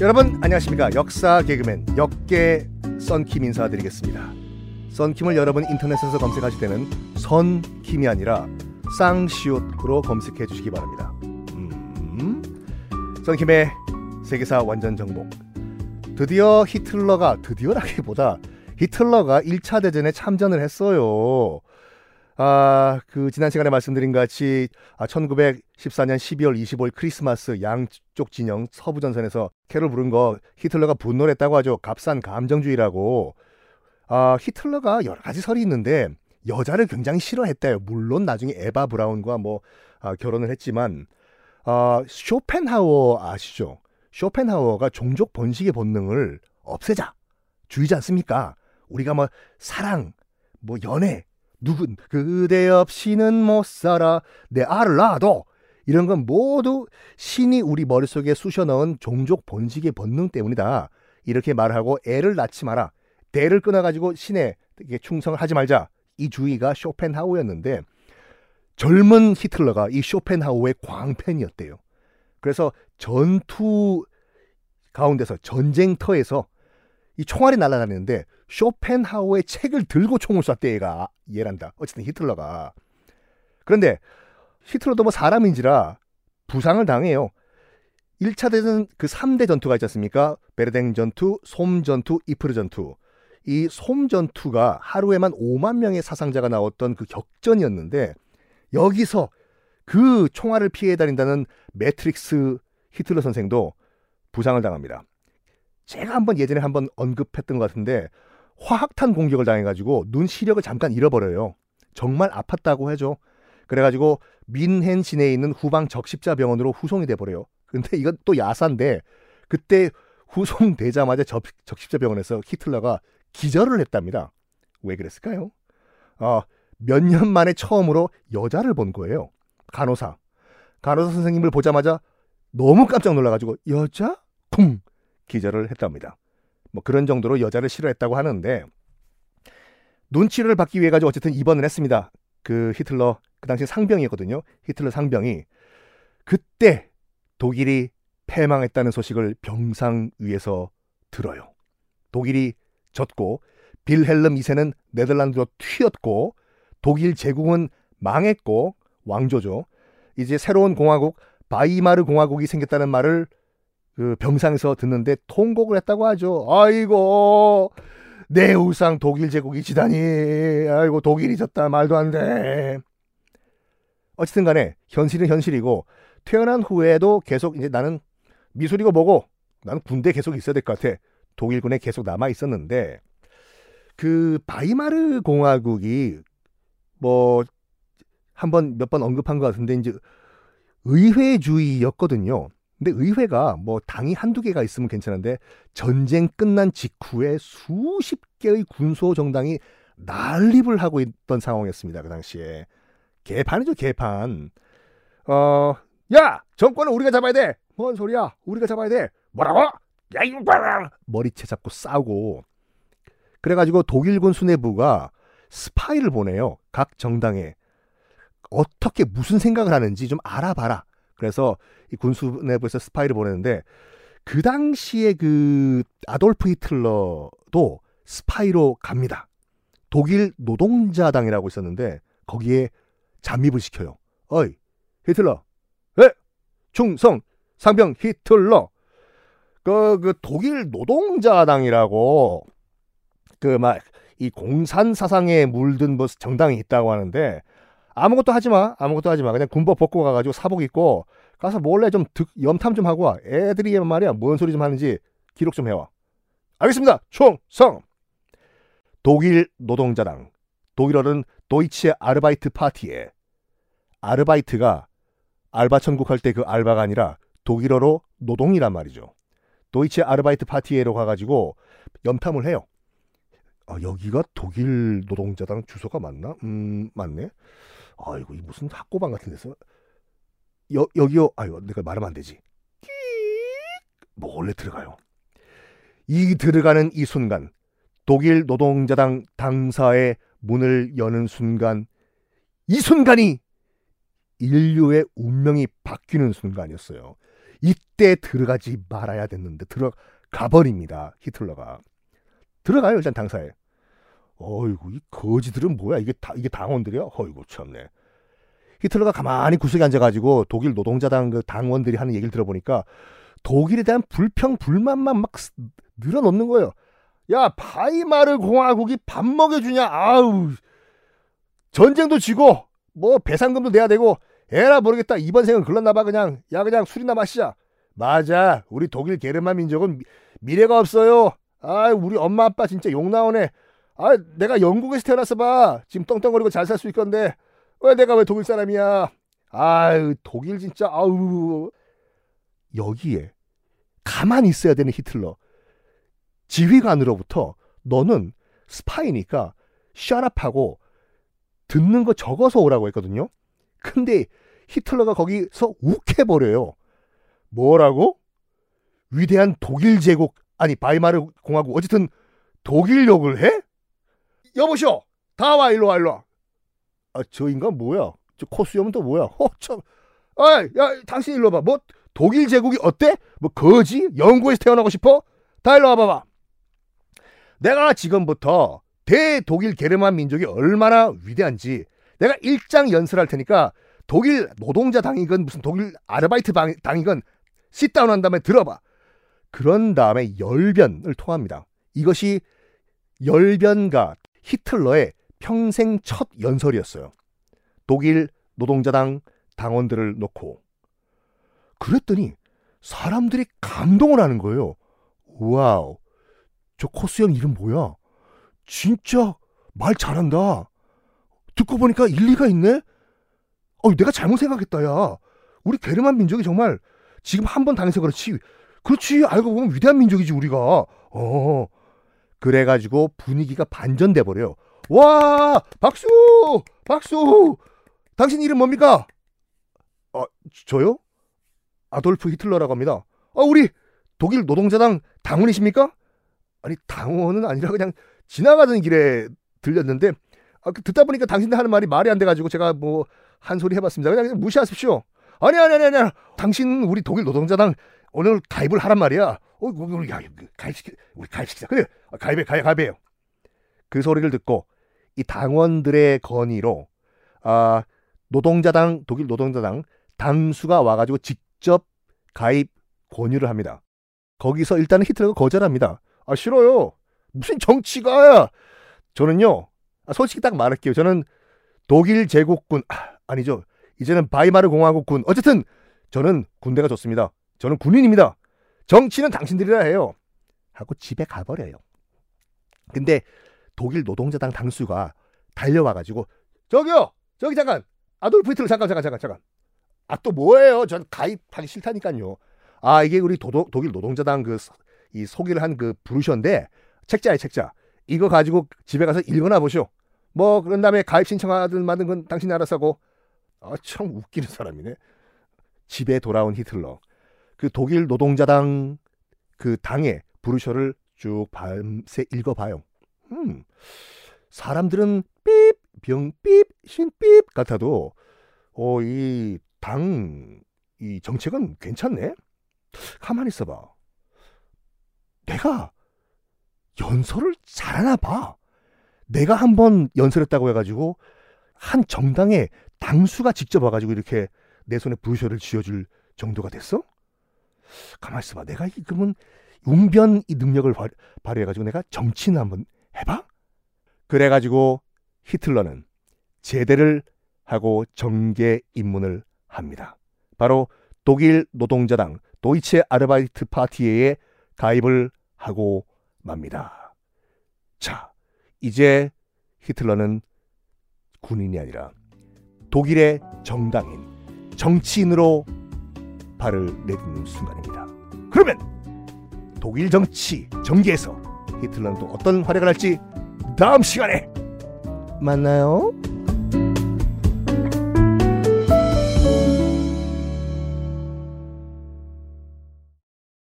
여러분 안녕하십니까? 역사 개그맨 역계 썬킴 인사드리겠습니다. 썬킴을 여러분 인터넷에서 검색하실 때는 선킴이 아니라 쌍시옷으로 검색해 주시기 바랍니다. 음, 썬킴의 세계사 완전 정복. 드디어 히틀러가 드디어라기보다 히틀러가 1차 대전에 참전을 했어요 아, 그 지난 시간에 말씀드린 같이 아, 1914년 12월 25일 크리스마스 양쪽 진영 서부 전선에서 캐롤 부른 거 히틀러가 분노를 했다고 하죠. 값싼 감정주의라고. 아, 히틀러가 여러 가지 설이 있는데 여자를 굉장히 싫어했대요. 물론 나중에 에바 브라운과 뭐 아, 결혼을 했지만 아, 쇼펜하워 아시죠? 쇼펜하워가 종족 번식의 본능을 없애자 주의지 않습니까? 우리가 뭐 사랑, 뭐 연애 누군 그대 없이는 못 살아 내 알을 낳아도 이런 건 모두 신이 우리 머릿속에 쑤셔 넣은 종족 번식의 본능 때문이다. 이렇게 말하고 애를 낳지 마라. 대를 끊어가지고 신에 충성을 하지 말자. 이 주의가 쇼펜하우였는데 젊은 히틀러가 이 쇼펜하우의 광팬이었대요. 그래서 전투 가운데서 전쟁터에서 이 총알이 날아다니는데 쇼펜하우의 책을 들고 총을 쐈대 얘가 얘란다. 어쨌든 히틀러가. 그런데 히틀러도 뭐 사람인지라 부상을 당해요. 1차 대전 그 3대 전투가 있지 않습니까? 베르됭 전투, 솜 전투, 이프르 전투. 이 솜 전투가 하루에만 5만 명의 사상자가 나왔던 그 격전이었는데 여기서 그 총알을 피해 다닌다는 매트릭스 히틀러 선생도 부상을 당합니다. 제가 한번 예전에 한번 언급했던 것 같은데 화학탄 공격을 당해가지고 눈 시력을 잠깐 잃어버려요. 정말 아팠다고 해줘. 그래가지고 민헨 시내에 있는 후방 적십자 병원으로 후송이 돼버려요. 근데 이건 또 야사인데 그때 후송되자마자 적, 적십자 병원에서 히틀러가 기절을 했답니다. 왜 그랬을까요? 어, 몇 년 만에 처음으로 여자를 본 거예요. 간호사. 간호사 선생님을 보자마자 너무 깜짝 놀라가지고 여자? 쿵! 기절을 했답니다. 뭐 그런 정도로 여자를 싫어했다고 하는데 눈치를 받기 위해 가지고 어쨌든 입원을 했습니다. 그 히틀러 그 당시 상병이었거든요. 히틀러 상병이 그때 독일이 패망했다는 소식을 병상 위에서 들어요. 독일이 졌고 빌헬름 2세는 네덜란드로 튀었고 독일 제국은 망했고 왕조죠. 이제 새로운 공화국 바이마르 공화국이 생겼다는 말을 그 병상에서 듣는데 통곡을 했다고 하죠. 아이고 내 우상 독일 제국이 지다니 아이고 독일이 졌다 말도 안 돼. 어쨌든 간에 현실은 현실이고 태어난 후에도 계속 이제 나는 미술이고 뭐고 나는 군대 계속 있어야 될 것 같아. 독일군에 계속 남아 있었는데 그 바이마르 공화국이 뭐 한 번 몇 번 언급한 것 같은데 이제 의회주의였거든요. 근데 의회가 뭐 당이 한두 개가 있으면 괜찮은데 전쟁 끝난 직후에 수십 개의 군소 정당이 난립을 하고 있던 상황이었습니다. 그 당시에. 개판이죠, 개판. 어, 야! 정권은 우리가 잡아야 돼! 뭔 소리야? 우리가 잡아야 돼! 뭐라고? 야, 이거! 머리채 잡고 싸우고. 그래가지고 독일군 수뇌부가 스파이를 보내요. 각 정당에. 어떻게 무슨 생각을 하는지 좀 알아봐라. 그래서 이 군 수뇌부에서 스파이를 보내는데 그 당시에 그 아돌프 히틀러도 스파이로 갑니다. 독일 노동자당이라고 있었는데 거기에 잠입을 시켜요. 어이 히틀러, 에 충성 상병 히틀러. 그, 그 독일 노동자당이라고 그 막 이 공산 사상에 물든 뭐 정당이 있다고 하는데 아무것도 하지 마. 아무것도 하지 마. 그냥 군복 벗고 가가지고 사복 입고 가서 몰래 좀 득, 염탐 좀 하고 와. 애들이 말이야. 뭔 소리 좀 하는지 기록 좀 해와. 알겠습니다. 총성. 독일 노동자당. 독일어는 도이치 아르바이트 파티에 아르바이트가 알바 천국 할 때 그 알바가 아니라 독일어로 노동이란 말이죠. 도이치 아르바이트 파티에로 가가지고 염탐을 해요. 아, 여기가 독일 노동자당 주소가 맞나? 음, 맞네. 아이고, 이 무슨 학고방 같은 데서. 여, 여기요. 아유, 내가 말하면 안 되지. 몰래 들어가요. 이 들어가는 이 순간, 독일 노동자당 당사의 문을 여는 순간, 이 순간이 인류의 운명이 바뀌는 순간이었어요. 이때 들어가지 말아야 됐는데 들어가 버립니다. 히틀러가 들어가요 일단 당사에. 어이구 이 거지들은 뭐야 이게 다 이게 당원들이야? 어이구 참네. 히틀러가 가만히 구석에 앉아가지고 독일 노동자당 그 당원들이 하는 얘기를 들어보니까 독일에 대한 불평 불만만 막 늘어놓는 거예요. 야 바이마르 공화국이 밥 먹여주냐? 아우 전쟁도 지고 뭐 배상금도 내야 되고 에라 모르겠다 이번 생은 글렀나봐 그냥 야 그냥 술이나 마시자. 맞아 우리 독일 게르만 민족은 미, 래가 없어요. 아 우리 엄마 아빠 진짜 욕 나오네. 아 내가 영국에서 태어났어 봐. 지금 떵떵거리고 잘 살 수 있건데 왜 내가 왜 독일 사람이야? 아유 독일 진짜 아우 여기에 가만히 있어야 되는 히틀러 지휘관으로부터 너는 스파이니까 샤랍하고 듣는 거 적어서 오라고 했거든요. 근데 히틀러가 거기서 욱해버려요. 뭐라고? 위대한 독일 제국 아니 바이마르 공화국 어쨌든 독일 욕을 해? 여보시오 다와 일로 와 일로 와. 아, 저 인간 뭐야? 저 코수염은 또 뭐야? 어, 참. 아, 야, 당신 일로 봐. 뭐 독일 제국이 어때? 뭐 거지? 영국에서 태어나고 싶어? 다 일로 와봐봐. 내가 지금부터 대독일 게르만 민족이 얼마나 위대한지 내가 일장 연설할 테니까 독일 노동자 당이건 무슨 독일 아르바이트 당이건 sit down 한 다음에 들어봐. 그런 다음에 열변을 토합니다. 이것이 열변가 히틀러의 평생 첫 연설이었어요. 독일 노동자당 당원들을 놓고. 그랬더니 사람들이 감동을 하는 거예요. wow. 저 코스 형 이름 뭐야? 진짜 말 잘한다. 듣고 보니까 일리가 있네? 어, 내가 잘못 생각했다, 야. 우리 게르만 민족이 정말 지금 한 번 당해서 그렇지. 그렇지. 알고 보면 위대한 민족이지, 우리가. 어. 그래가지고 분위기가 반전돼 버려요. 와 박수 박수 당신 이름 뭡니까? 어 저요? 아돌프 히틀러라고 합니다. 아 우리 독일 노동자당 당원이십니까? 아니 당원은 아니라 그냥 지나가던 길에 들렸는데 아, 그 듣다 보니까 당신들 하는 말이 말이 안 돼가지고 제가 뭐 한 소리 해봤습니다. 그냥 무시하십시오. 아니 아니 아니 아니 당신 우리 독일 노동자당 오늘 가입을 하란 말이야. 어, 우리 가입시키 우리 가입시키자. 그래 가입해 가입 가입해요. 그 소리를 듣고 이 당원들의 건의로 아, 노동자당 독일 노동자당 당수가 와가지고 직접 가입 권유를 합니다. 거기서 일단은 히틀러가 거절합니다. 아 싫어요. 무슨 정치가야? 저는요. 아, 솔직히 딱 말할게요. 저는 독일 제국군 아, 아니죠. 이제는 바이마르 공화국군. 어쨌든 저는 군대가 좋습니다. 저는 군인입니다. 정치는 당신들이라 해요. 하고 집에 가버려요. 근데 독일 노동자당 당수가 달려와가지고 저기요! 저기 잠깐! 아돌프 히틀러 잠깐 잠깐 잠깐 잠깐! 아 또 뭐예요? 전 가입하기 싫다니까요. 아 이게 우리 도도, 독일 노동자당 그 이 소개를 한 그 브루셔인데 책자에 책자. 이거 가지고 집에 가서 읽어나 보쇼 뭐 그런 다음에 가입 신청하든 만든 건 당신이 알아서 하고. 아 참 웃기는 사람이네. 집에 돌아온 히틀러 그 독일 노동자당 그 당의 브루셔를 쭉 밤새 읽어봐요 음, 사람들은 삐 병, 삐 신, 삐 같아도, 어, 이 당, 이 정책은 괜찮네? 가만히 있어봐. 내가 연설을 잘하나 봐. 내가 한번 연설했다고 해가지고, 한 정당의 당수가 직접 와가지고 이렇게 내 손에 부르셔를 쥐어줄 정도가 됐어? 가만히 있어봐. 내가 그러면 웅변 이 능력을 발휘해가지고 내가 정치는 한번 해봐? 그래가지고 히틀러는 제대를 하고 정계 입문을 합니다. 바로 독일 노동자당 도이체 아르바이트 파티에 가입을 하고 맙니다. 자, 이제 히틀러는 군인이 아니라 독일의 정당인 정치인으로 발을 내딛는 순간입니다. 그러면 독일 정치 정계에서 히틀러는 또 어떤 활약을 할지 다음 시간에 만나요.